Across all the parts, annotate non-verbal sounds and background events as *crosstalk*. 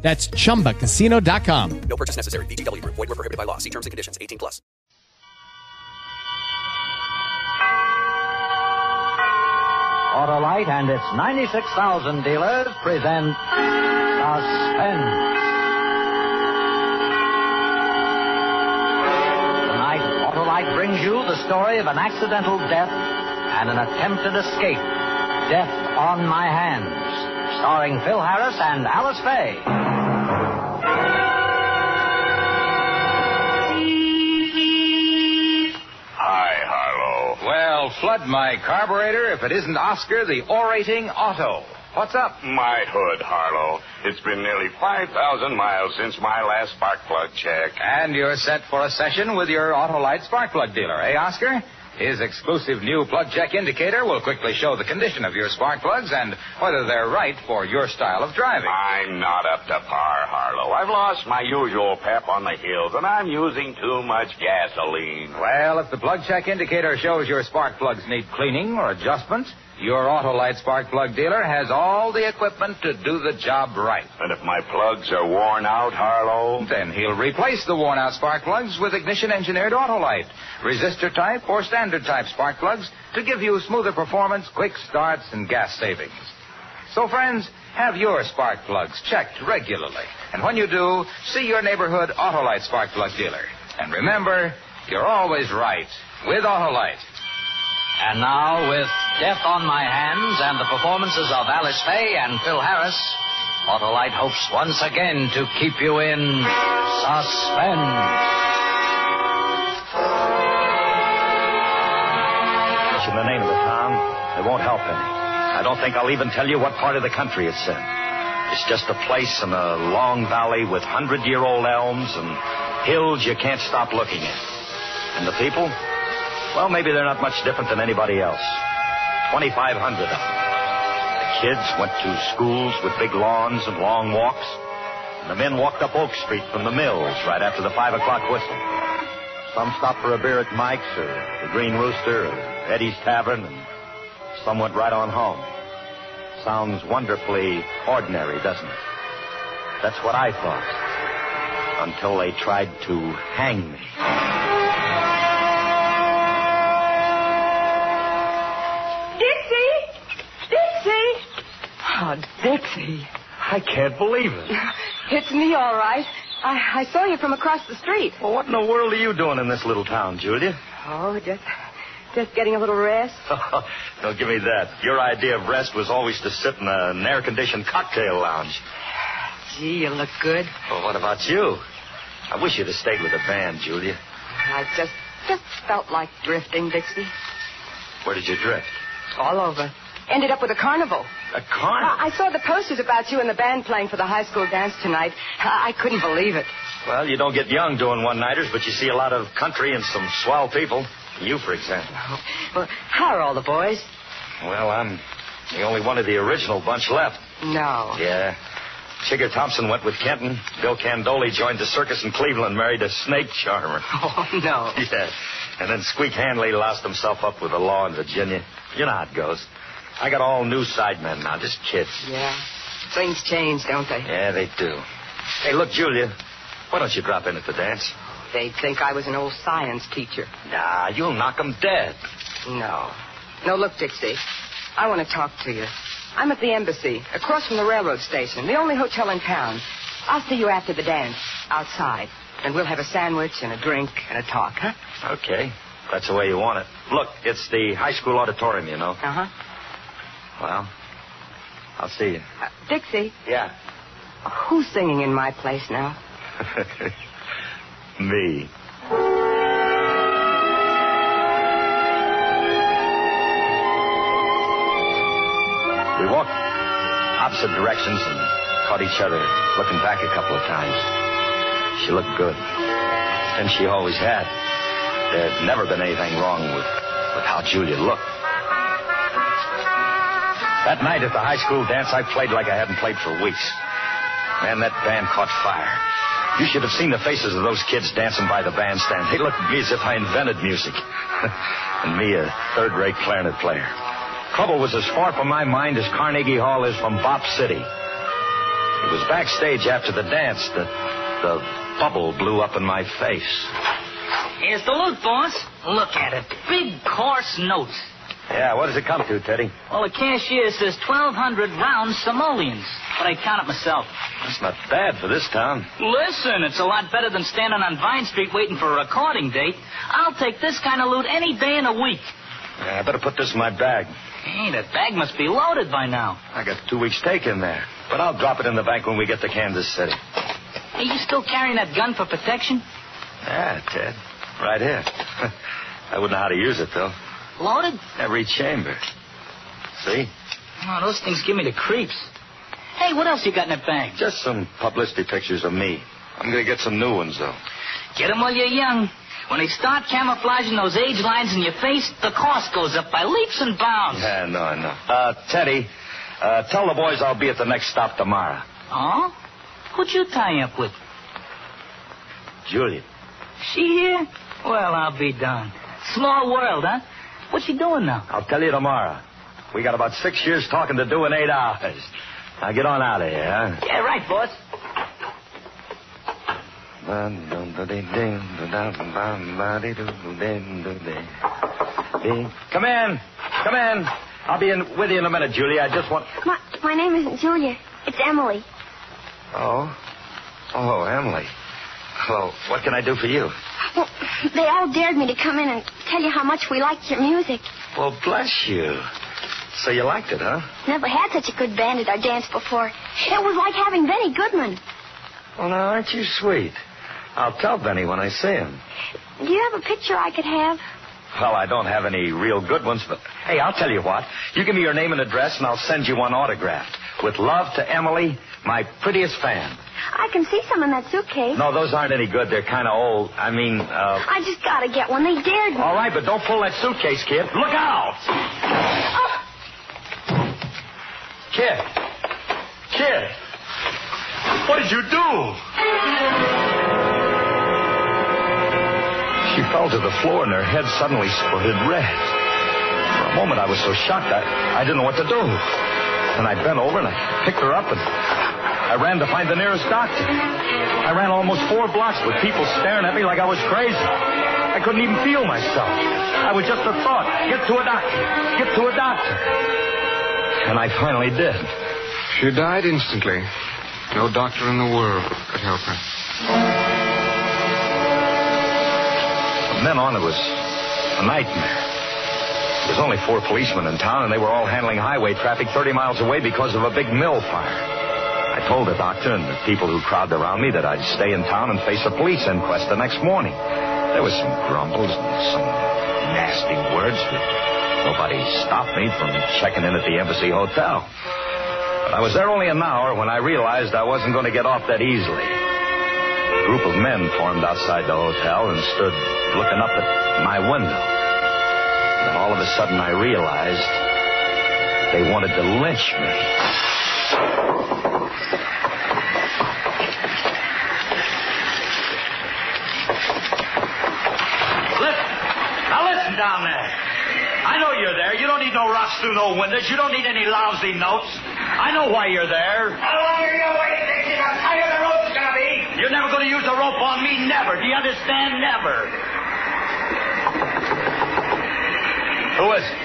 That's chumbacasino.com. No purchase necessary. VGW Group. Void were prohibited by law. See terms and conditions. 18 plus. Autolite and its 96,000 dealers present Suspense. Tonight, Autolite brings you the story of an accidental death and an attempted escape. Death on My Hands, starring Phil Harris and Alice Faye. Hi, Harlow. Well, flood my carburetor if it isn't Oscar the orating auto. What's up? My hood, Harlow. It's been nearly 5,000 miles since my last spark plug check. And you're set for a session with your Autolite spark plug dealer, eh, Oscar? His exclusive new plug check indicator will quickly show the condition of your spark plugs and whether they're right for your style of driving. I'm not up to par, Harlow. I've lost my usual pep on the hills, and I'm using too much gasoline. Well, if the plug check indicator shows your spark plugs need cleaning or adjustment, your Autolite spark plug dealer has all the equipment to do the job right. And if my plugs are worn out, Harlow? Then he'll replace the worn out spark plugs with ignition engineered Autolite, resistor type or standard type spark plugs to give you smoother performance, quick starts, and gas savings. So, friends, have your spark plugs checked regularly. And when you do, see your neighborhood Autolite spark plug dealer. And remember, you're always right with Autolite. And now, with Death on My Hands and the performances of Alice Faye and Phil Harris, Autolite hopes once again to keep you in suspense. Mention the name of the town, it won't help any. I don't think I'll even tell you what part of the country it's in. It's just a place in a long valley with hundred year old elms and hills you can't stop looking at. And the people? Well, maybe they're not much different than anybody else. 2,500 of them. The kids went to schools with big lawns and long walks. And the men walked up Oak Street from the mills right after the five o'clock whistle. Some stopped for a beer at Mike's or the Green Rooster or Eddie's Tavern, and some went right on home. Sounds wonderfully ordinary, doesn't it? That's what I thought. Until they tried to hang me. Dixie. I can't believe it. *laughs* It's me, all right. I, I saw you from across the street. Well, what in the world are you doing in this little town, Julia? Oh, just just getting a little rest. *laughs* Don't give me that. Your idea of rest was always to sit in an air-conditioned cocktail lounge. Gee, you look good. Well, what about you? I wish you'd have stayed with the band, Julia. I just just felt like drifting, Dixie. Where did you drift? All over. Ended up with a carnival. A carnival? I, I saw the posters about you and the band playing for the high school dance tonight. I, I couldn't believe it. Well, you don't get young doing one-nighters, but you see a lot of country and some swell people. You, for example. Oh, well, how are all the boys? Well, I'm the only one of the original bunch left. No. Yeah. Chigger Thompson went with Kenton. Bill Candoli joined the circus in Cleveland, married a snake charmer. *laughs* Oh, no. Yeah. And then Squeak Hanley lost himself up with the law in Virginia. You know how it goes. I got all new sidemen now, just kids. Yeah. Things change, don't they? Yeah, they do. Hey, look, Julia, why don't you drop in at the dance? They'd think I was an old science teacher. Nah, you'll knock 'em dead. No. No, look, Dixie. I want to talk to you. I'm at the embassy, across from the railroad station, the only hotel in town. I'll see you after the dance, outside. And we'll have a sandwich and a drink and a talk, huh? Okay. That's the way you want it. Look, it's the high school auditorium, you know. Uh huh. Well, I'll see you. Uh, Dixie, Yeah. who's singing in my place now? *laughs* Me. We walked opposite directions and caught each other looking back a couple of times. She looked good. And she always had. There'd never been anything wrong with, with how Julia looked. That night at the high school dance, I played like I hadn't played for weeks. Man, that band caught fire. You should have seen the faces of those kids dancing by the bandstand. They looked at me as if I invented music. *laughs* and me, a third rate clarinet player. Trouble was as far from my mind as Carnegie Hall is from Bop City. It was backstage after the dance that the bubble blew up in my face. Here's the loot, boss. Look at it. Big, coarse notes. Yeah, what does it come to, Teddy? Well, the cashier says 1,200 round simoleons, but I count it myself. That's not bad for this town. Listen, it's a lot better than standing on Vine Street waiting for a recording date. I'll take this kind of loot any day in a week. Yeah, I better put this in my bag. Hey, that bag must be loaded by now. I got two weeks' take in there. But I'll drop it in the bank when we get to Kansas City. Are you still carrying that gun for protection? Yeah, Ted. Right here. *laughs* I wouldn't know how to use it, though. Loaded? Every chamber. See? Oh, those things give me the creeps. Hey, what else you got in that bag? Just some publicity pictures of me. I'm going to get some new ones, though. Get 'em while you're young. When they start camouflaging those age lines in your face, the cost goes up by leaps and bounds. Yeah, no, no. Uh, Teddy, uh, tell the boys I'll be at the next stop tomorrow. Oh? Who'd you tie up with? Julia. She here? Well, I'll be darned. Small world, huh? What's she doing now? I'll tell you tomorrow. We got about six years talking to do in eight hours. Now get on out of here, huh? Yeah, right, boss. Come in. Come in. I'll be in with you in a minute, Julia. I just want. My, my name isn't Julia. It's Emily. Oh? Oh, Emily. Well, what can I do for you? Well, they all dared me to come in and tell you how much we liked your music. Well, bless you. So you liked it, huh? Never had such a good band at our dance before. It was like having Benny Goodman. Well, now, aren't you sweet? I'll tell Benny when I see him. Do you have a picture I could have? Well, I don't have any real good ones, but hey, I'll tell you what. You give me your name and address, and I'll send you one autographed. With love to Emily, my prettiest fan. I can see some in that suitcase. No, those aren't any good. They're kind of old. I mean, uh. I just gotta get one. They dared me. All right, but don't pull that suitcase, kid. Look out! Oh, Kid. Kid. What did you do? She fell to the floor and her head suddenly spurted red. For a moment I was so shocked I, I didn't know what to do. And I bent over and I picked her up and I ran to find the nearest doctor. I ran almost four blocks with people staring at me like I was crazy. I couldn't even feel myself. I was just a thought. Get to a doctor. Get to a doctor. And I finally did. She died instantly. No doctor in the world could help her. From then on, it was a nightmare. There was only four policemen in town, and they were all handling highway traffic 30 miles away because of a big mill fire. I told the doctor and the people who crowded around me that I'd stay in town and face a police inquest the next morning. There was some grumbles and some nasty words, but nobody stopped me from checking in at the Embassy Hotel. But I was there only an hour when I realized I wasn't going to get off that easily. A group of men formed outside the hotel and stood looking up at my window. Then all of a sudden I realized they wanted to lynch me. Down there. I know you're there. You don't need no rocks through no windows. You don't need any lousy notes. I know why you're there. How long are you waiting, Dixie? How tight the rope's gonna be? You're never going to use a rope on me. Never. Do you understand? Never. Who is it?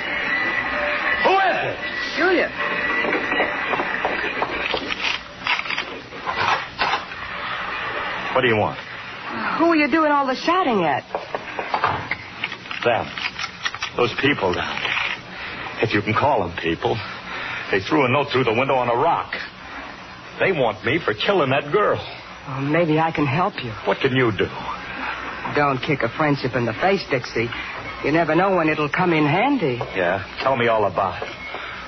Who is it? Julia. What do you want? Who are you doing all the shouting at? Them. Those people down there. If you can call them people. They threw a note through the window on a rock. They want me for killing that girl. Well, maybe I can help you. What can you do? Don't kick a friendship in the face, Dixie. You never know when it'll come in handy. Yeah, tell me all about it.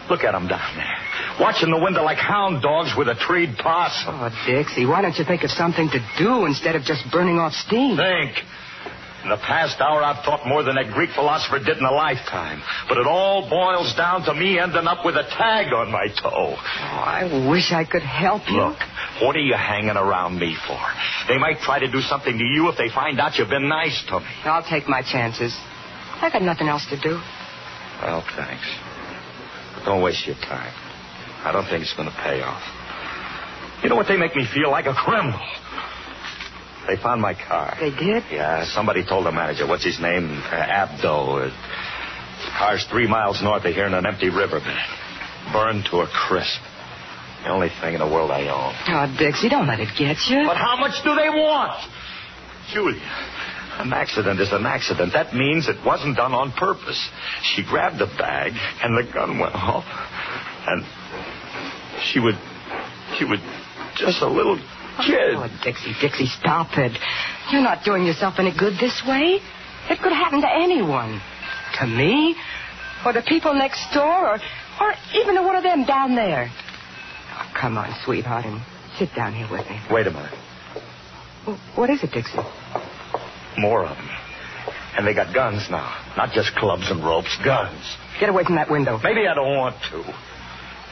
Look at them down there. watching the window like hound dogs with a treed possum. Oh, Dixie, why don't you think of something to do instead of just burning off steam? Think. In the past hour, I've thought more than a Greek philosopher did in a lifetime. But it all boils down to me ending up with a tag on my toe. Oh, I wish I could help you. Look, what are you hanging around me for? They might try to do something to you if they find out you've been nice to me. I'll take my chances. I got nothing else to do. Well, thanks. But don't waste your time. I don't think it's going to pay off. You know what? They make me feel like a criminal. They found my car. They did? Yeah, somebody told the manager. What's his name? Uh, Abdo. Uh, the car's three miles north of here in an empty riverbed. Burned to a crisp. The only thing in the world I own. Oh, Dixie, don't let it get you. But how much do they want? Julia, an accident is an accident. That means it wasn't done on purpose. She grabbed the bag, and the gun went off. And she would. She would. Just a little kid. Oh, Dixie, Dixie, stop it. You're not doing yourself any good this way. It could happen to anyone. To me, or the people next door, or, or even to one of them down there. Oh, come on, sweetheart, and sit down here with me. Wait a minute. Well, What is it, Dixie? More of them. And they got guns now. Not just clubs and ropes, guns. Get away from that window. Maybe I don't want to.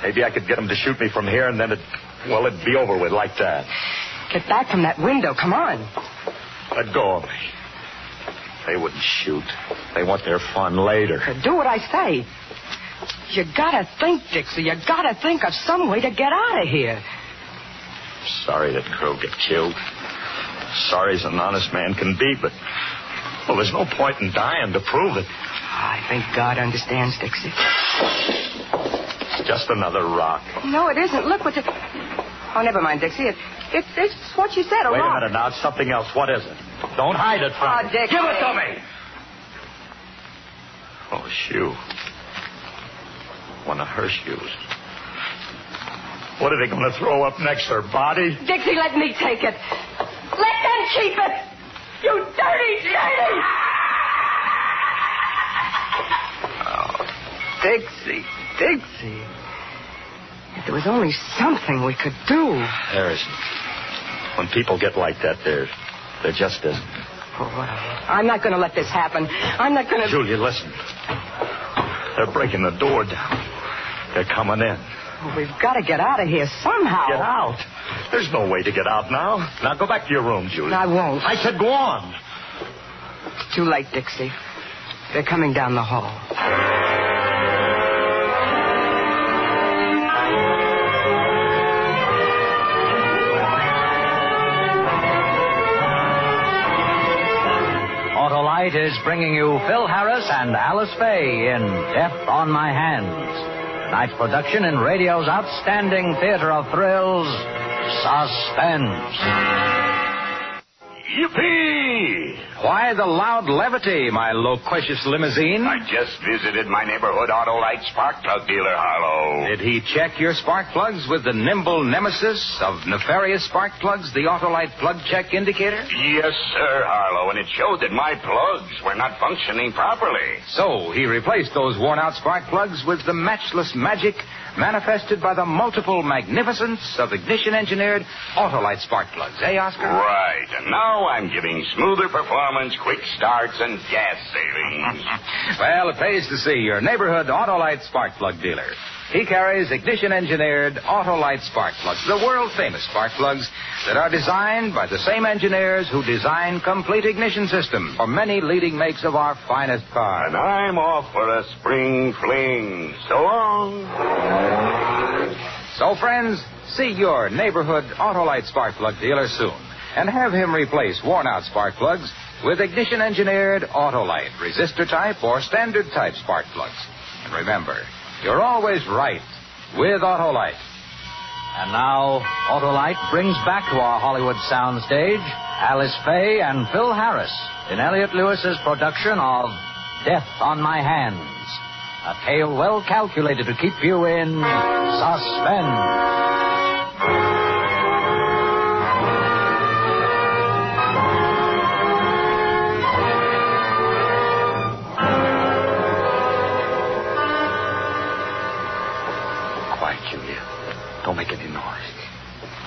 Maybe I could get them to shoot me from here and then it, well, it'd be over with like that. Get back from that window. Come on. Let go of me. They wouldn't shoot. They want their fun later. Do what I say. You gotta think, Dixie. You gotta think of some way to get out of here. Sorry that girl got killed. Sorry as an honest man can be, but well, there's no point in dying to prove it. I think God understands, Dixie. Just another rock. No, it isn't. Look what the. Oh, never mind, Dixie. It, it's, it's what you said. A Wait rock. a minute now. It's something else. What is it? Don't hide it from Oh, me. Dick. Give it to me. Oh, shoe. One of her shoes. What are they going to throw up next? Her body? Dixie, let me take it. Let them keep it. You dirty dirty. Oh, Dixie, Dixie. There was only something we could do. There isn't. When people get like that, there, there just isn't. Oh, I'm not going to let this happen. I'm not going to. Julia, listen. They're breaking the door down. They're coming in. Oh, we've got to get out of here somehow. Get out. There's no way to get out now. Now go back to your room, Julia. I won't. I said go on. It's Too late, Dixie. They're coming down the hall. Autolite is bringing you Phil Harris and Alice Faye in Death on My Hands. Tonight's production in radio's outstanding theater of thrills, Suspense. Yippee! Why the loud levity, my loquacious limousine? I just visited my neighborhood Autolite spark plug dealer, Harlow. Did he check your spark plugs with the nimble nemesis of nefarious spark plugs, the Autolite plug check indicator? Yes, sir, Harlow, and it showed that my plugs were not functioning properly. So he replaced those worn out spark plugs with the matchless magic manifested by the multiple magnificence of ignition engineered Autolite spark plugs, eh, Oscar? Right, and now I'm giving smoother performance, quick starts, and gas savings. *laughs* Well, it pays to see your neighborhood Autolite spark plug dealer. He carries ignition engineered Autolite spark plugs, the world famous spark plugs that are designed by the same engineers who design complete ignition systems for many leading makes of our finest cars. and I'm off for a spring fling. So long. So, friends, see your neighborhood Autolite spark plug dealer soon and have him replace worn out spark plugs with ignition engineered Autolite, resistor type, or standard type spark plugs. And remember, you're always right with Autolite. And now, Autolite brings back to our Hollywood soundstage Alice Faye and Phil Harris in Elliot Lewis's production of Death on My Hands. A tale well calculated to keep you in suspense.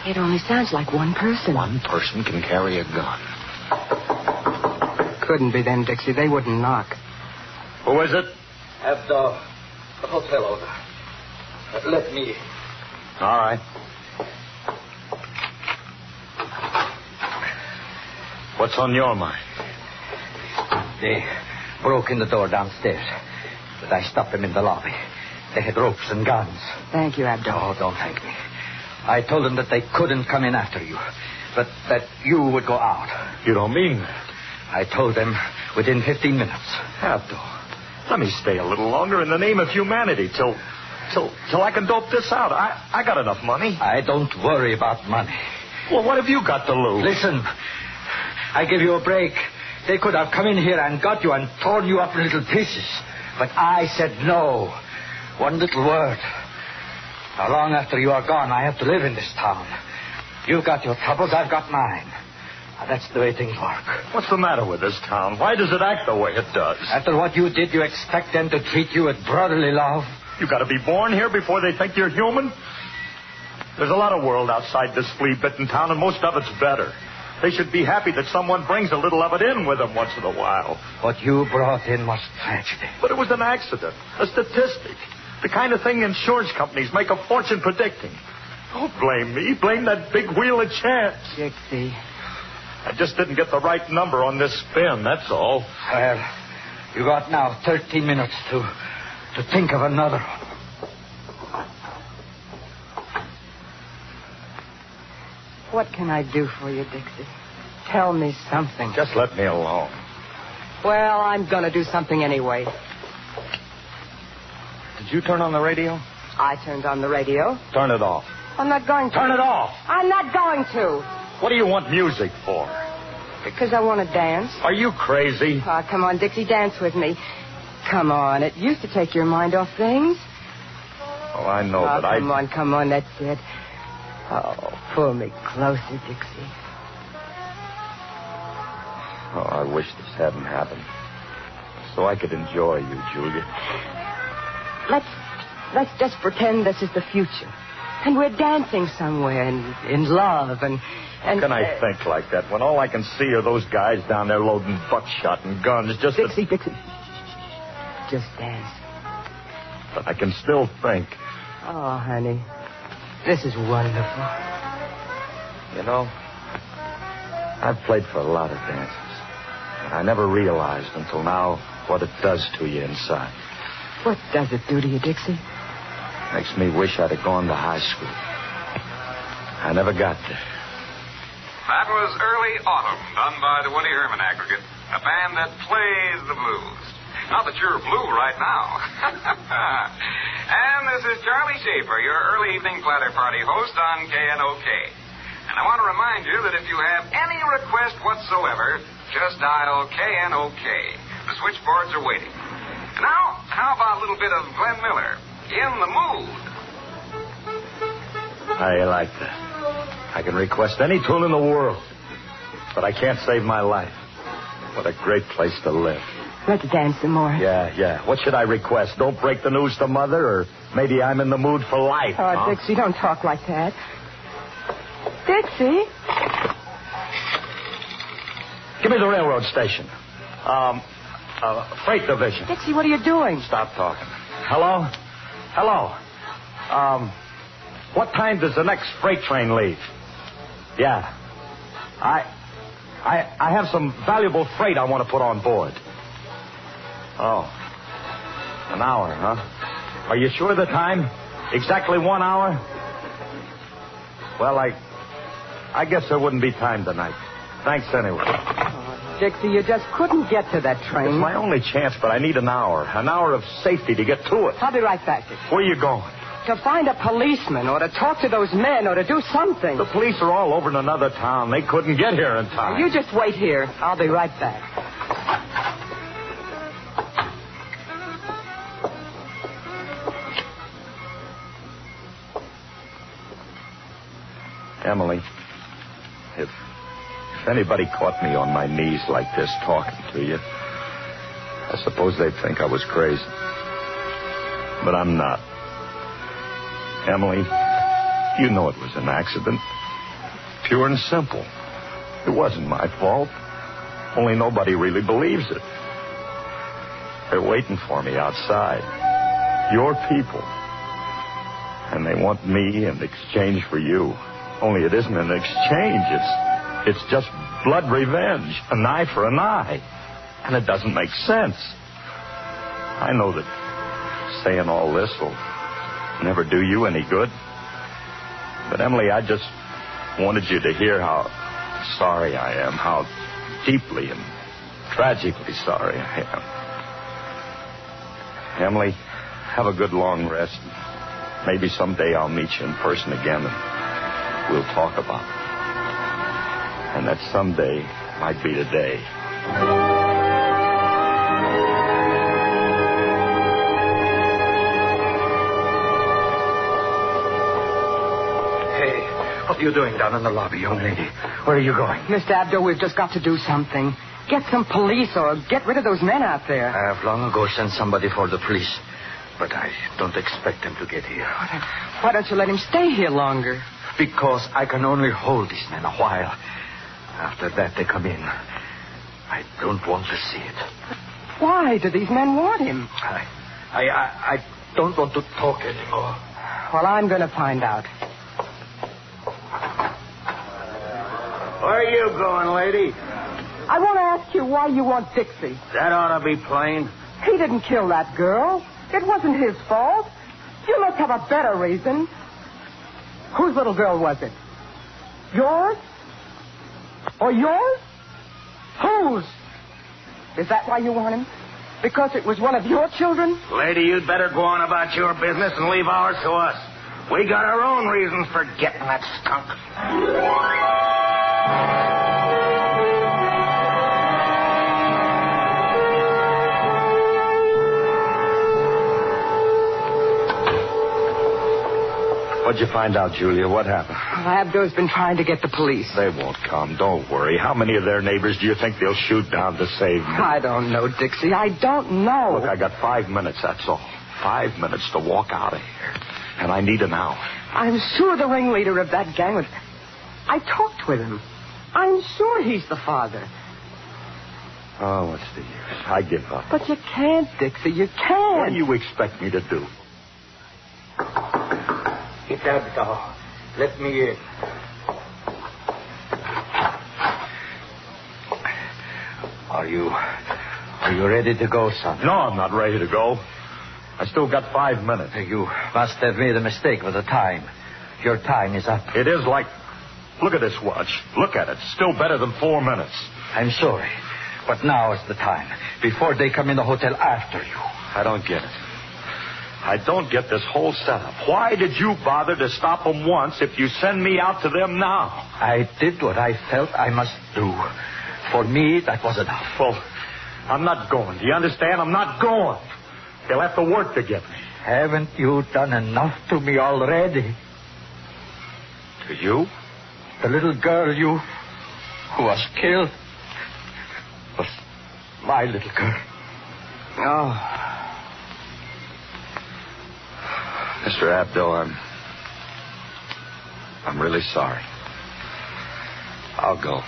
It only sounds like one person. One person can carry a gun. Couldn't be them, Dixie. They wouldn't knock. Who is it? At the, the hotel owner. Uh, Let me. All right. What's on your mind? They broke in the door downstairs. But I stopped them in the lobby. They had ropes and guns. Thank you, Abdul. Oh, don't thank me. I told them that they couldn't come in after you, but that you would go out. You don't mean that. I told them within 15 minutes. Abdul, let me stay a little longer in the name of humanity till till till I can dope this out. I I got enough money. I don't worry about money. Well, what have you got to lose? Listen, I give you a break. They could have come in here and got you and torn you up in little pieces. But I said no. One little word. Now, long after you are gone, I have to live in this town. You've got your troubles, I've got mine. Now, that's the way things work. What's the matter with this town? Why does it act the way it does? After what you did, you expect them to treat you with brotherly love? You got to be born here before they think you're human. There's a lot of world outside this flea-bitten town, and most of it's better. They should be happy that someone brings a little of it in with them once in a while. What you brought in was tragedy. But it was an accident, a statistic, the kind of thing insurance companies make a fortune predicting. Don't blame me. Blame that big wheel of chance. Dixie. I just didn't get the right number on this spin, that's all. Well, you got now 13 minutes to to think of another one. What can I do for you, Dixie? Tell me something. Just let me alone. Well, I'm going to do something anyway. Did you turn on the radio? I turned on the radio. Turn it off. I'm not going to. Turn it off. I'm not going to. What do you want music for? Because I want to dance. Are you crazy? Oh, come on, Dixie, dance with me. Come on. It used to take your mind off things. Oh, I know, oh, but I. come on, come on. That's it. Oh, pull me closer, Dixie. Oh, I wish this hadn't happened. So I could enjoy you, Julia. Let's let's just pretend this is the future, and we're dancing somewhere and in love and and. How can I uh, think like that when all I can see are those guys down there loading buckshot and guns just to- Dixie, Dixie. Just dance. But I can still think. Oh, honey, this is wonderful. You know, I've played for a lot of dances. And I never realized until now what it does to you inside. What does it do to you, Dixie? Makes me wish I'd have gone to high school. I never got there. That was Early Autumn, done by the Woody Herman Aggregate, a band that plays the blues. Not that you're blue right now. *laughs* and this is Charlie Schaefer, your early evening platter party host on KNOK. And I want to remind you that if you have any request whatsoever, just dial KNOK. The switchboards are waiting. Now, how about a little bit of Glenn Miller? In the mood. I like that. I can request any tune in the world, but I can't save my life. What a great place to live. Let's dance some more. Yeah, yeah. What should I request? Don't break the news to Mother, or maybe I'm in the mood for life. Oh, huh? Dixie, don't talk like that. Dixie? Give me the railroad station. Um, uh, freight division. Dixie, what are you doing? Stop talking. Hello? Hello? Um, what time does the next freight train leave? Yeah. I, I, I have some valuable freight I want to put on board. Oh. An hour, huh? Are you sure of the time? Exactly one hour? Well, I, I guess there wouldn't be time tonight. Thanks anyway. Dixie, you just couldn't get to that train. It's my only chance, but I need an hour. An hour of safety to get to it. I'll be right back, Dixie. Where you going? To find a policeman or to talk to those men or to do something. The police are all over in another town. They couldn't get here in time. You just wait here. I'll be right back. If anybody caught me on my knees like this talking to you, I suppose they'd think I was crazy. But I'm not. Emily, you know it was an accident. Pure and simple. It wasn't my fault. Only nobody really believes it. They're waiting for me outside. Your people. And they want me in exchange for you. Only it isn't an exchange. It's, it's just blood revenge. An eye for an eye. And it doesn't make sense. I know that saying all this will never do you any good. But Emily, I just wanted you to hear how sorry I am, how deeply and tragically sorry I am. Emily, have a good long rest. Maybe someday I'll meet you in person again and we'll talk about it. And that someday might be today. Hey, what are you doing down in the lobby, young lady? Where are you going? Mr. Abdo, we've just got to do something. Get some police or get rid of those men out there. I have long ago sent somebody for the police, but I don't expect them to get here. Why don't you let him stay here longer? Because I can only hold these men a while. After that, they come in. I don't want to see it. Why do these men want him? I, I, I, I don't want to talk anymore. Well, I'm going to find out. Where are you going, lady? I want to ask you why you want Dixie. That ought to be plain. He didn't kill that girl. It wasn't his fault. You must have a better reason. Whose little girl was it? Yours? Or yours? Whose? Is that why you want him? Because it was one of your children? Lady, you'd better go on about your business and leave ours to us. We got our own reasons for getting that skunk. What'd you find out, Julia? What happened? Well, Abdo's been trying to get the police. They won't come. Don't worry. How many of their neighbors do you think they'll shoot down to save me? I don't know, Dixie. I don't know. Look, I got five minutes, that's all. Five minutes to walk out of here. And I need an hour. I'm sure the ringleader of that gang was. I talked with him. I'm sure he's the father. Oh, what's the use? I give up. But you can't, Dixie. You can't. What do you expect me to do? Get out, dog. Let me in. Are you. Are you ready to go, son? No, I'm not ready to go. I still got five minutes. You must have made a mistake with the time. Your time is up. It is like. Look at this watch. Look at it. Still better than four minutes. I'm sorry. But now is the time. Before they come in the hotel after you. I don't get it. I don't get this whole setup. Why did you bother to stop them once if you send me out to them now? I did what I felt I must do. For me, that was enough. Well, I'm not going. Do you understand? I'm not going. They'll have to work to get me. Haven't you done enough to me already? To you? The little girl you who was killed was my little girl. Oh. Mr. Abdo, I'm. I'm really sorry. I'll go.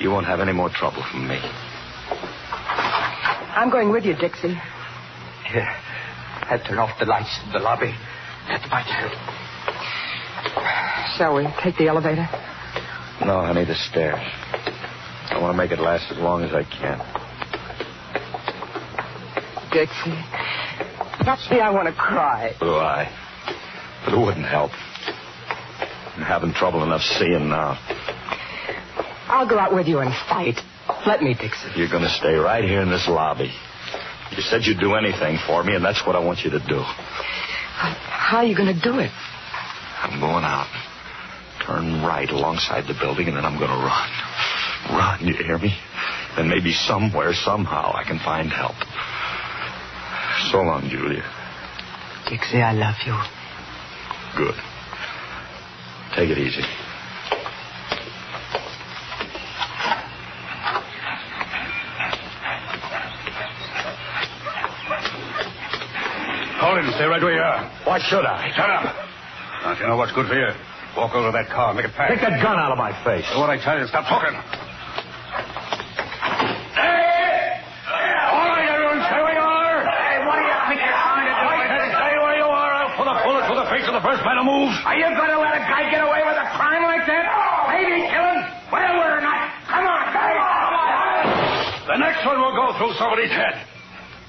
You won't have any more trouble from me. I'm going with you, Dixie. Here. I'll turn off the lights in the lobby. That's my turn. Shall we take the elevator? No, honey, the stairs. I want to make it last as long as I can. Dixie. See, I want to cry. So do I. But it wouldn't help. I'm having trouble enough seeing now. I'll go out with you and fight. Let me, Dixie. You're going to stay right here in this lobby. You said you'd do anything for me, and that's what I want you to do. How are you going to do it? I'm going out. Turn right alongside the building, and then I'm going to run. Run, you hear me? Then maybe somewhere, somehow, I can find help. So long, Julia. Dixie, I love you. Good. Take it easy. Hold him. Stay right where you are. Why should I? Shut up. Don't you know what's good for you? Walk over to that car. Make it fast. Take that gun out of my face. What I tell you, stop talking. All right, everyone, stay where you are. Hey, what do you think you're trying to do? I said stay where you are. I'll put a bullet through the face of the first man who moves. Are you going to let a guy get away with a crime like that? Maybe kill him? Well, we're not. Come on, guys. The next one will go through somebody's head.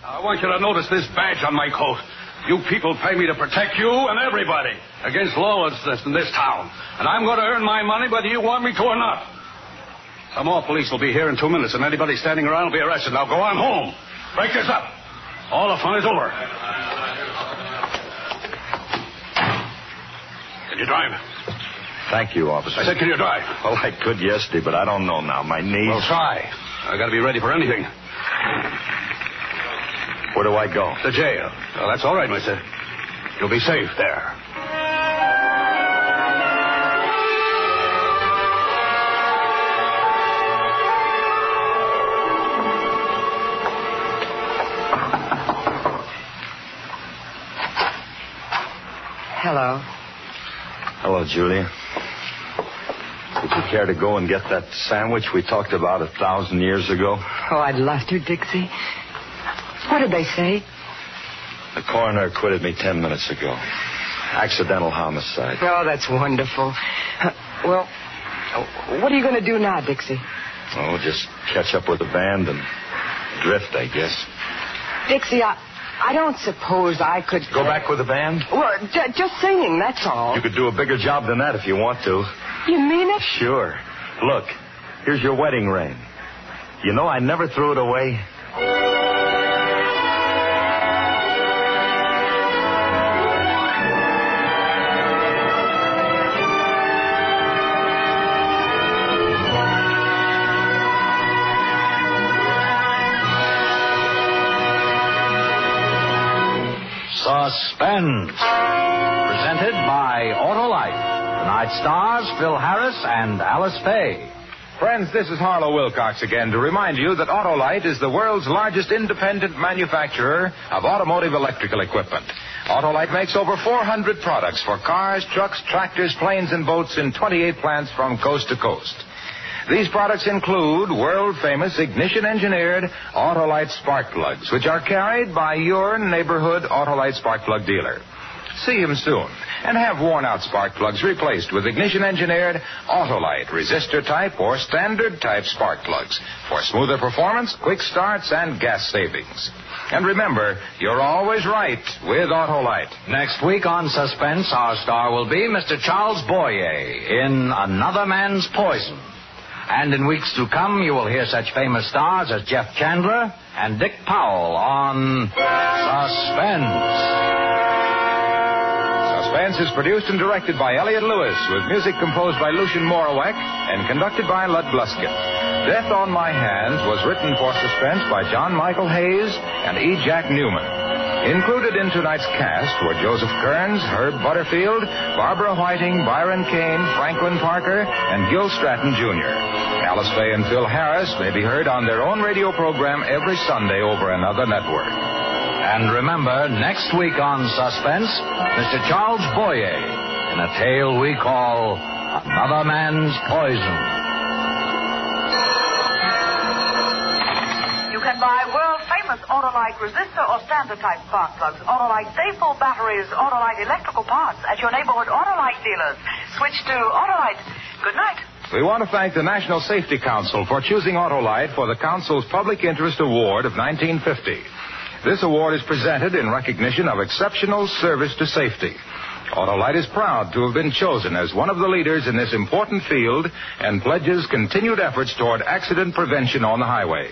I want you to notice this badge on my coat. You people pay me to protect you and everybody against lawlessness in this town. And I'm going to earn my money whether you want me to or not. Some more police will be here in two minutes, and anybody standing around will be arrested. Now go on home. Break this up. All the fun is over. Can you drive? Thank you, officer. I said, can you drive? Well, I could yesterday, but I don't know now. My knees. Well, try. I got to be ready for anything. Where do I go? The jail. Well, that's all right, mister. You'll be safe there. Hello. Hello, Julia. Would you care to go and get that sandwich we talked about a thousand years ago? Oh, I'd love to, Dixie. What did they say? The coroner acquitted me ten minutes ago. Accidental homicide. Oh, that's wonderful. Well, what are you going to do now, Dixie? Oh, just catch up with the band and drift, I guess. Dixie, I, I don't suppose I could. Go back with the band? Well, j- just singing, that's all. You could do a bigger job than that if you want to. You mean it? Sure. Look, here's your wedding ring. You know, I never threw it away. Suspense. Presented by Autolite. Tonight's stars, Phil Harris and Alice Faye. Friends, this is Harlow Wilcox again to remind you that Autolite is the world's largest independent manufacturer of automotive electrical equipment. Autolite makes over 400 products for cars, trucks, tractors, planes, and boats in 28 plants from coast to coast. These products include world famous ignition engineered Autolite spark plugs, which are carried by your neighborhood Autolite spark plug dealer. See him soon and have worn out spark plugs replaced with ignition engineered Autolite resistor type or standard type spark plugs for smoother performance, quick starts, and gas savings. And remember, you're always right with Autolite. Next week on Suspense, our star will be Mr. Charles Boyer in Another Man's Poison. And in weeks to come, you will hear such famous stars as Jeff Chandler and Dick Powell on Suspense. Suspense is produced and directed by Elliot Lewis, with music composed by Lucien Moraweck and conducted by Lud Gluskin. Death on My Hands was written for Suspense by John Michael Hayes and E. Jack Neuman. Included in tonight's cast were Joseph Kearns, Herb Butterfield, Barbara Whiting, Byron Kane, Franklin Parker, and Gil Stratton Jr. Alice Faye and Phil Harris may be heard on their own radio program every Sunday over another network. And remember, next week on Suspense, Mr. Charles Boyer in a tale we call Another Man's Poison. You can buy Autolite resistor or standard type spark plugs, Autolite Sta-Ful batteries, Autolite electrical parts at your neighborhood Autolite dealers. Switch to Autolite. Good night. We want to thank the National Safety Council for choosing Autolite for the Council's Public Interest Award of 1950. This award is presented in recognition of exceptional service to safety. Autolite is proud to have been chosen as one of the leaders in this important field and pledges continued efforts toward accident prevention on the highway.